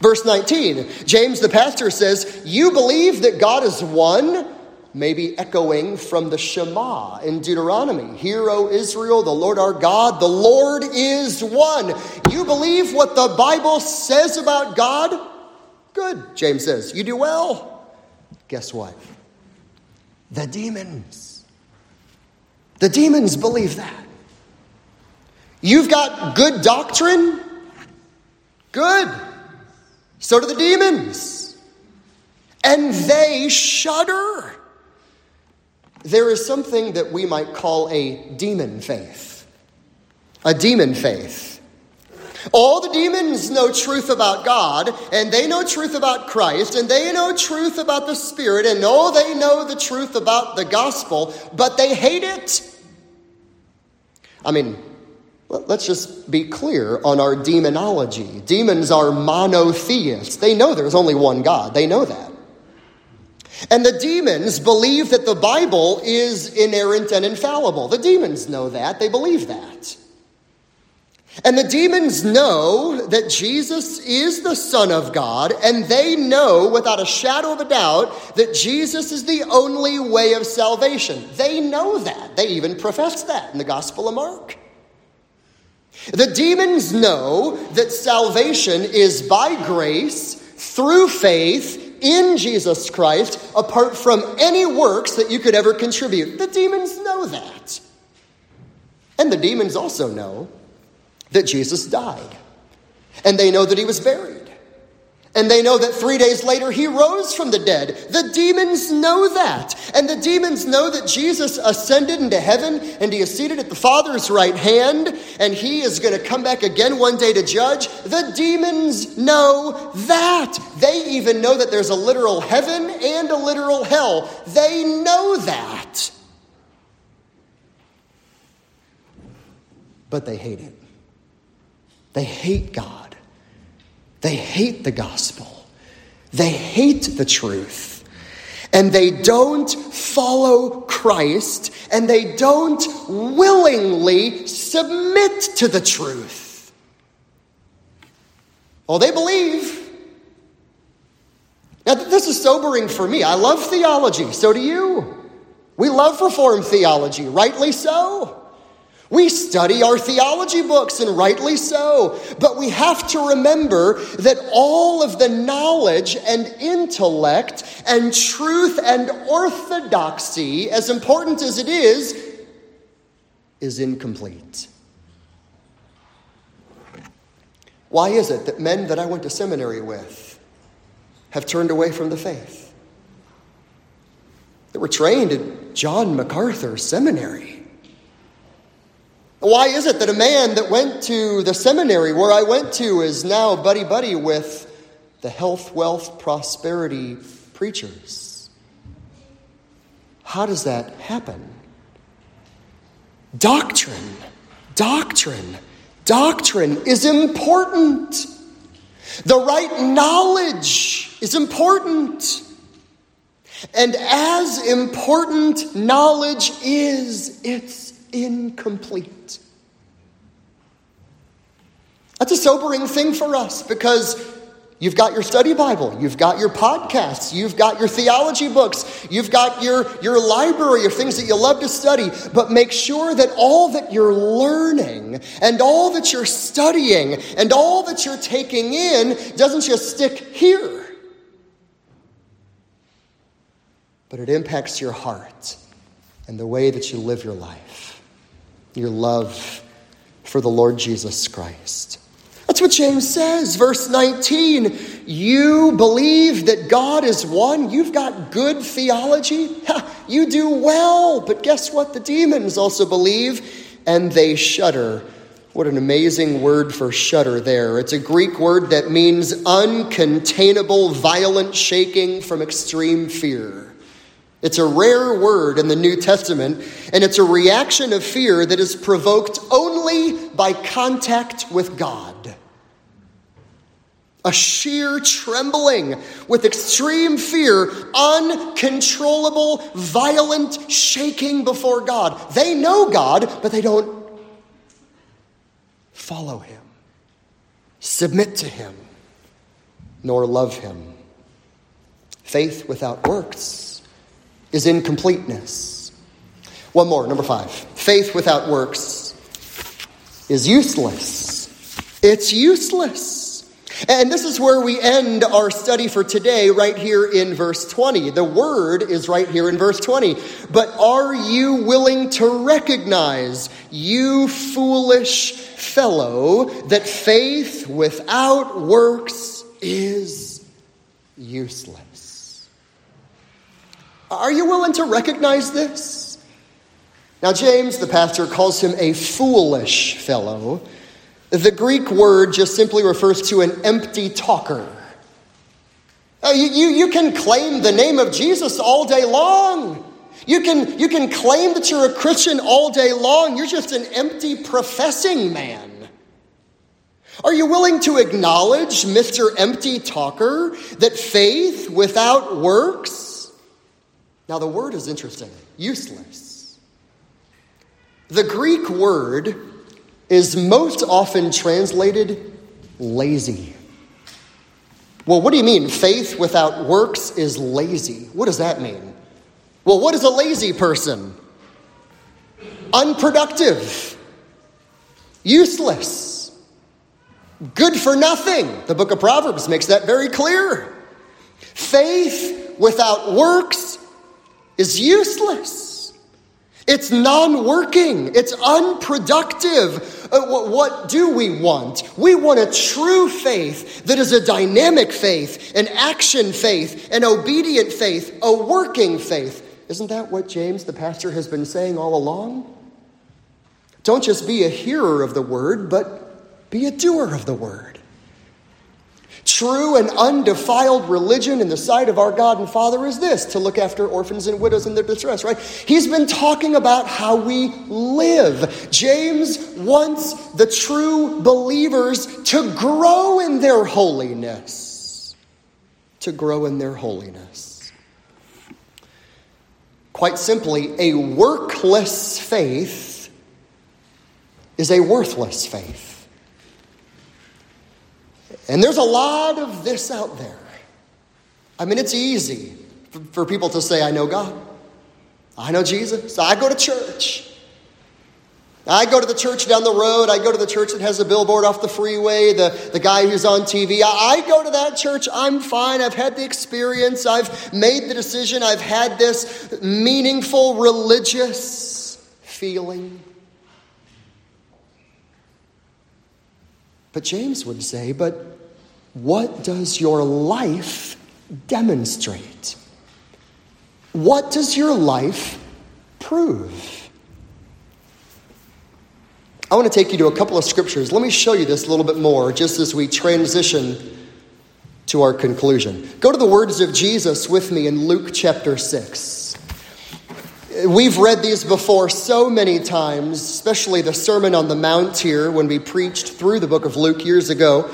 Verse 19, James the pastor says, You believe that God is one? Maybe echoing from the Shema in Deuteronomy. Hear, O Israel, the Lord our God, the Lord is one. You believe what the Bible says about God? Good, James says. You do well. Guess what? The demons. The demons believe that. You've got good doctrine? Good. So do the demons. And they shudder. There is something that we might call a demon faith. A demon faith. All the demons know truth about God, and they know truth about Christ, and they know truth about the Spirit, and oh, they know the truth about the gospel, but they hate it. I mean, Let's just be clear on our demonology. Demons are monotheists. They know there's only one God. They know that. And the demons believe that the Bible is inerrant and infallible. The demons know that. They believe that. And the demons know that Jesus is the Son of God, and they know without a shadow of a doubt that Jesus is the only way of salvation. They know that. They even profess that in the Gospel of Mark. The demons know that salvation is by grace, through faith, in Jesus Christ, apart from any works that you could ever contribute. The demons know that. And the demons also know that Jesus died. And they know that he was buried. And they know that three days later he rose from the dead. The demons know that. And the demons know that Jesus ascended into heaven and he is seated at the Father's right hand and he is going to come back again one day to judge. The demons know that. They even know that there's a literal heaven and a literal hell. They know that. But they hate it. They hate God. They hate the gospel, they hate the truth. And they don't follow Christ, and they don't willingly submit to the truth. Well, they believe. Now, this is sobering for me. I love theology, so do you. We love Reformed theology, rightly so. We study our theology books, and rightly so, but we have to remember that all of the knowledge and intellect and truth and orthodoxy, as important as it is, is incomplete. Why is it that men that I went to seminary with have turned away from the faith? They were trained at John MacArthur Seminary. Why is it that a man that went to the seminary where I went to is now buddy buddy with the health, wealth, prosperity preachers? How does that happen? Doctrine, doctrine, doctrine is important. The right knowledge is important. And as important knowledge is, it's incomplete. That's a sobering thing for us because You've got your study Bible, you've got your podcasts, you've got your theology books, you've got your, your library of things that you love to study, but make sure that all that you're learning and all that you're studying and all that you're taking in doesn't just stick here, but it impacts your heart and the way that you live your life your love for the Lord Jesus Christ. That's what James says, verse 19. You believe that God is one. You've got good theology. you do well. But guess what? The demons also believe and they shudder. What an amazing word for shudder there. It's a Greek word that means uncontainable, violent shaking from extreme fear. It's a rare word in the New Testament, and it's a reaction of fear that is provoked only by contact with God. A sheer trembling with extreme fear, uncontrollable, violent shaking before God. They know God, but they don't follow Him, submit to Him. nor love him. Faith without works is incompleteness. One more, number five. Faith without works is useless. It's useless. And this is where we end our study for today, right here in verse 20. The word is right here in verse 20. But are you willing to recognize, you foolish fellow, that faith without works is useless? Are you willing to recognize this? Now, James, the pastor, calls him a foolish fellow. The Greek word just simply refers to an empty talker. Uh, you, you, you can claim the name of Jesus all day long. You can, you can claim that you're a Christian all day long. You're just an empty professing man. Are you willing to acknowledge, Mr. Empty Talker, that faith without works? Now, the word is interesting useless. The Greek word is most often translated lazy. Well, what do you mean? Faith without works is lazy. What does that mean? Well, what is a lazy person? Unproductive, useless, good for nothing. The book of Proverbs makes that very clear. Faith without works is useless. It's non working, it's unproductive. Uh, what, what do we want? We want a true faith that is a dynamic faith, an action faith, an obedient faith, a working faith. Isn't that what James, the pastor, has been saying all along? Don't just be a hearer of the word, but be a doer of the word. True and undefiled religion in the sight of our God and Father is this to look after orphans and widows in their distress, right? He's been talking about how we live. James wants the true believers to grow in their holiness. To grow in their holiness. Quite simply, a workless faith is a worthless faith. And there's a lot of this out there. I mean, it's easy for, for people to say, I know God, I know Jesus, I go to church. I go to the church down the road. I go to the church that has a billboard off the freeway, the, the guy who's on TV. I, I go to that church. I'm fine. I've had the experience. I've made the decision. I've had this meaningful religious feeling. But James would say, but what does your life demonstrate? What does your life prove? I want to take you to a couple of scriptures. Let me show you this a little bit more just as we transition to our conclusion. Go to the words of Jesus with me in Luke chapter 6. We've read these before so many times, especially the Sermon on the Mount here when we preached through the book of Luke years ago.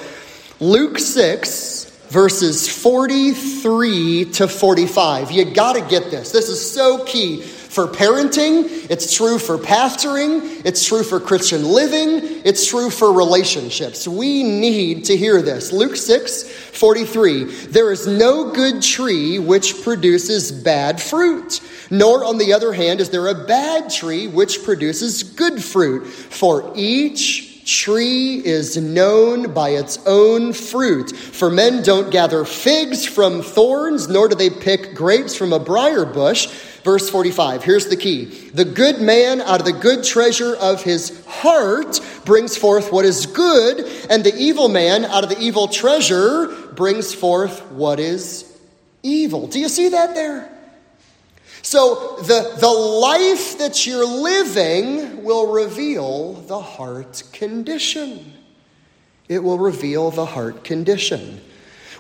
Luke 6, verses 43 to 45. You got to get this. This is so key for parenting, it's true for pastoring, it's true for Christian living, it's true for relationships. We need to hear this. Luke 6, 43. There is no good tree which produces bad fruit, nor on the other hand is there a bad tree which produces good fruit, for each tree is known by its own fruit. For men don't gather figs from thorns, nor do they pick grapes from a briar bush. Verse 45, here's the key. The good man out of the good treasure of his heart brings forth what is good, and the evil man out of the evil treasure brings forth what is evil. Do you see that there? So the, the life that you're living will reveal the heart condition. It will reveal the heart condition.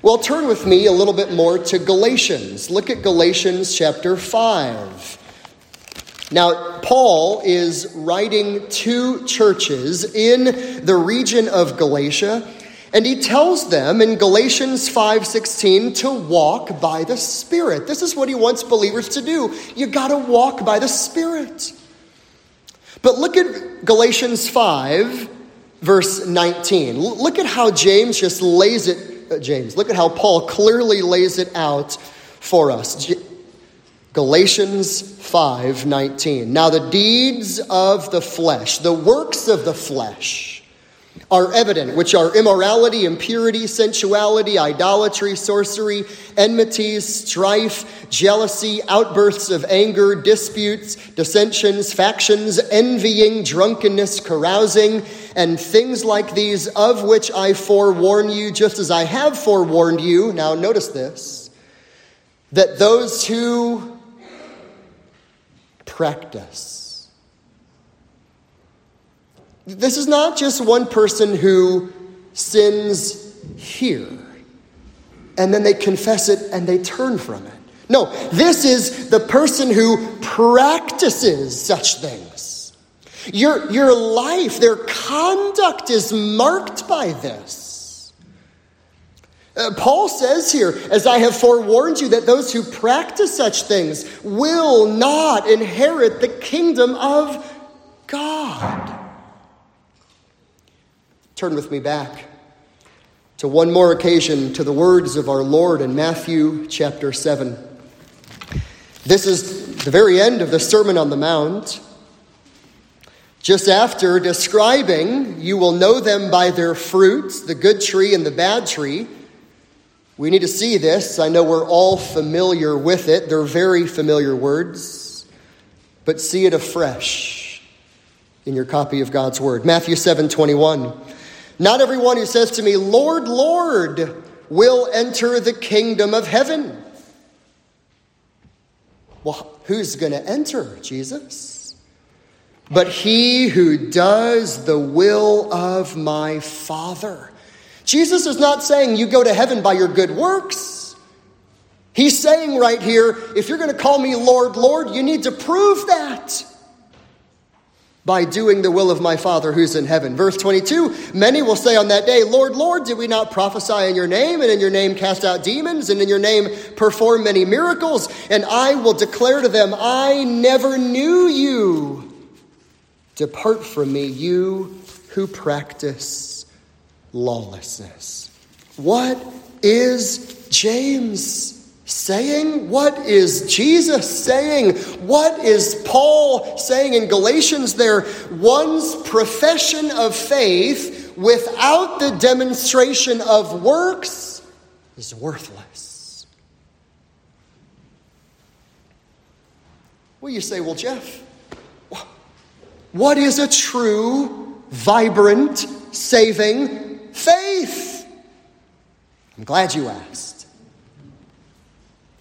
Well, turn with me a little bit more to Galatians. Look at Galatians chapter 5. Now, Paul is writing to churches in the region of Galatia, and he tells them in Galatians 5:16 to walk by the Spirit. This is what he wants believers to do. You got to walk by the Spirit. But look at Galatians 5 verse 19. Look at how James just lays it at James. Look at how Paul clearly lays it out for us. Galatians 5:19. Now the deeds of the flesh, the works of the flesh are evident, which are immorality, impurity, sensuality, idolatry, sorcery, enmities, strife, jealousy, outbursts of anger, disputes, dissensions, factions, envying, drunkenness, carousing, and things like these, of which I forewarn you, just as I have forewarned you. Now, notice this that those who practice, this is not just one person who sins here and then they confess it and they turn from it. No, this is the person who practices such things. Your, your life, their conduct is marked by this. Uh, Paul says here, as I have forewarned you, that those who practice such things will not inherit the kingdom of God. Turn with me back to one more occasion to the words of our Lord in Matthew chapter 7. This is the very end of the Sermon on the Mount. Just after describing, you will know them by their fruits, the good tree and the bad tree. We need to see this. I know we're all familiar with it. They're very familiar words, but see it afresh in your copy of God's Word. Matthew 7 21. Not everyone who says to me, Lord, Lord, will enter the kingdom of heaven. Well, who's going to enter, Jesus? But he who does the will of my Father. Jesus is not saying you go to heaven by your good works. He's saying right here, if you're going to call me Lord, Lord, you need to prove that by doing the will of my Father who's in heaven. Verse 22 Many will say on that day, Lord, Lord, did we not prophesy in your name, and in your name cast out demons, and in your name perform many miracles? And I will declare to them, I never knew you. Depart from me, you who practice lawlessness. What is James? Saying? What is Jesus saying? What is Paul saying in Galatians there? One's profession of faith without the demonstration of works is worthless. Well, you say, well, Jeff, what is a true, vibrant, saving faith? I'm glad you asked.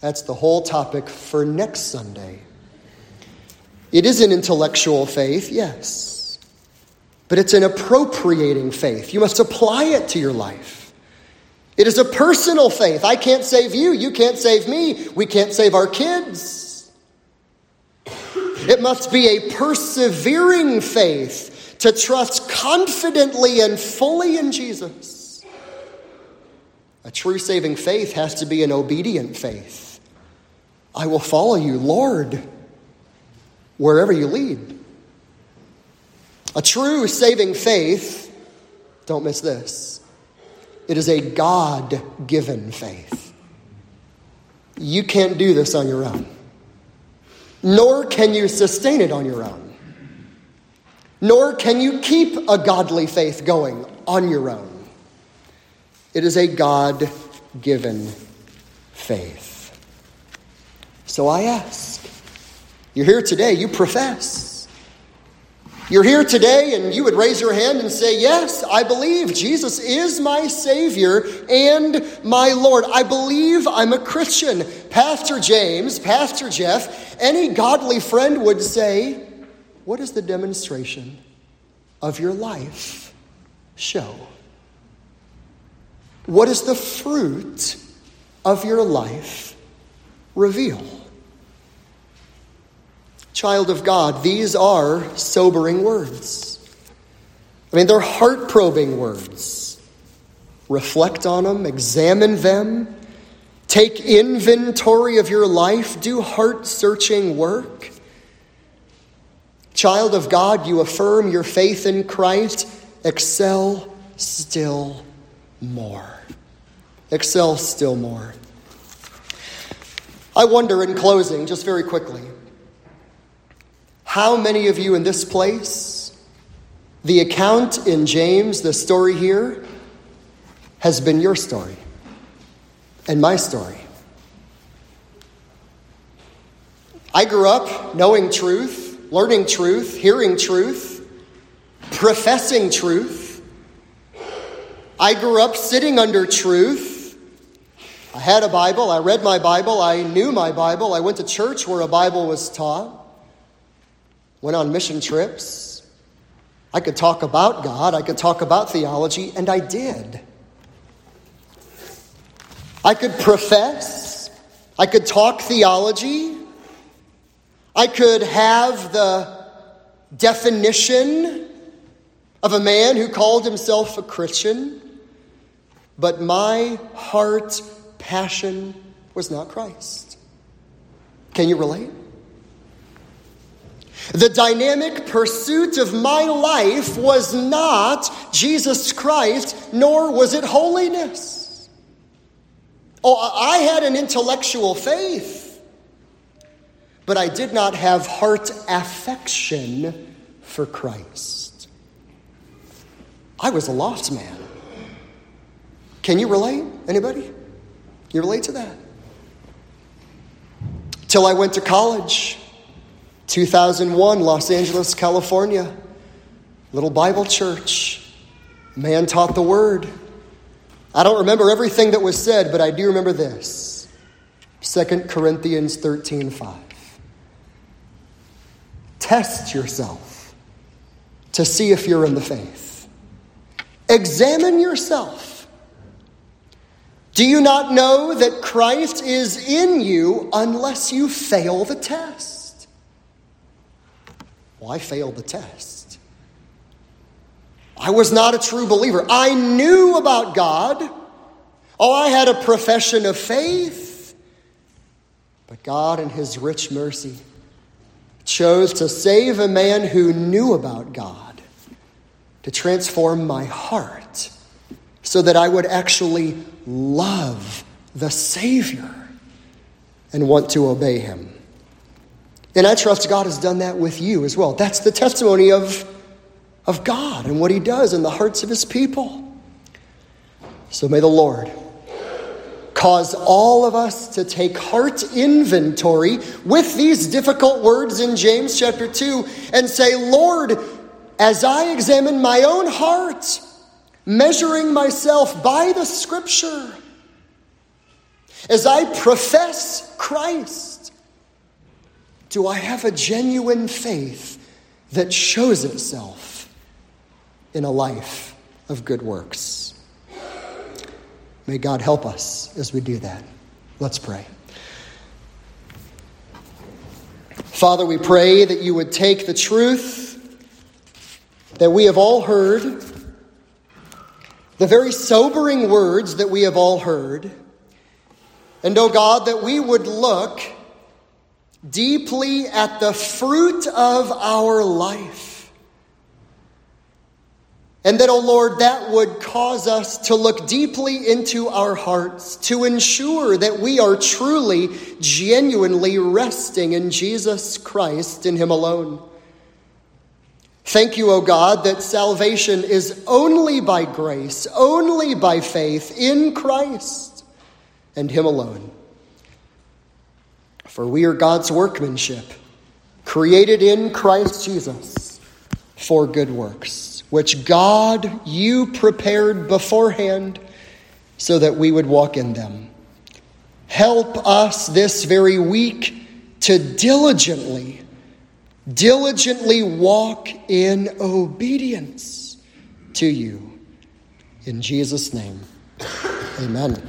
That's the whole topic for next Sunday. It is an intellectual faith, yes, but it's an appropriating faith. You must apply it to your life. It is a personal faith. I can't save you, you can't save me, we can't save our kids. It must be a persevering faith to trust confidently and fully in Jesus. A true saving faith has to be an obedient faith. I will follow you, Lord, wherever you lead. A true saving faith, don't miss this, it is a God given faith. You can't do this on your own, nor can you sustain it on your own, nor can you keep a godly faith going on your own. It is a God given faith. So I ask. You're here today, you profess. You're here today and you would raise your hand and say, Yes, I believe Jesus is my Savior and my Lord. I believe I'm a Christian. Pastor James, Pastor Jeff, any godly friend would say, What is the demonstration of your life show? What is the fruit of your life reveal? Child of God, these are sobering words. I mean, they're heart probing words. Reflect on them, examine them, take inventory of your life, do heart searching work. Child of God, you affirm your faith in Christ, excel still more. excel still more. I wonder, in closing, just very quickly, how many of you in this place, the account in James, the story here, has been your story and my story? I grew up knowing truth, learning truth, hearing truth, professing truth. I grew up sitting under truth. I had a Bible, I read my Bible, I knew my Bible, I went to church where a Bible was taught, went on mission trips. I could talk about God, I could talk about theology, and I did. I could profess, I could talk theology, I could have the definition of a man who called himself a Christian, but my heart passion was not Christ. Can you relate? The dynamic pursuit of my life was not Jesus Christ, nor was it holiness. Oh, I had an intellectual faith, but I did not have heart affection for Christ. I was a lost man. Can you relate? Anybody? You relate to that? Till I went to college, 2001, Los Angeles, California, little Bible church. Man taught the word. I don't remember everything that was said, but I do remember this 2 Corinthians 13 5. Test yourself to see if you're in the faith. Examine yourself do you not know that Christ is in you unless you fail the test? Well, I failed the test. I was not a true believer. I knew about God. Oh, I had a profession of faith. But God, in His rich mercy, chose to save a man who knew about God, to transform my heart so that I would actually love the Savior and want to obey Him. And I trust God has done that with you as well. That's the testimony of, of God and what He does in the hearts of His people. So may the Lord cause all of us to take heart inventory with these difficult words in James chapter 2 and say, Lord, as I examine my own heart, measuring myself by the scripture as I profess Christ? Do I have a genuine faith that shows itself in a life of good works? May God help us as we do that. Let's pray. Father, we pray that you would take the truth that we have all heard the very sobering words that we have all heard. And, oh God, that we would look deeply at the fruit of our life. And that, oh Lord, that would cause us to look deeply into our hearts to ensure that we are truly, genuinely resting in Jesus Christ, in Him alone. Thank you, O God, that salvation is only by grace, only by faith in Christ and Him alone. For we are God's workmanship, created in Christ Jesus for good works, which God you prepared beforehand so that we would walk in them. Help us this very week to diligently diligently walk in obedience to you. In Jesus' name, amen.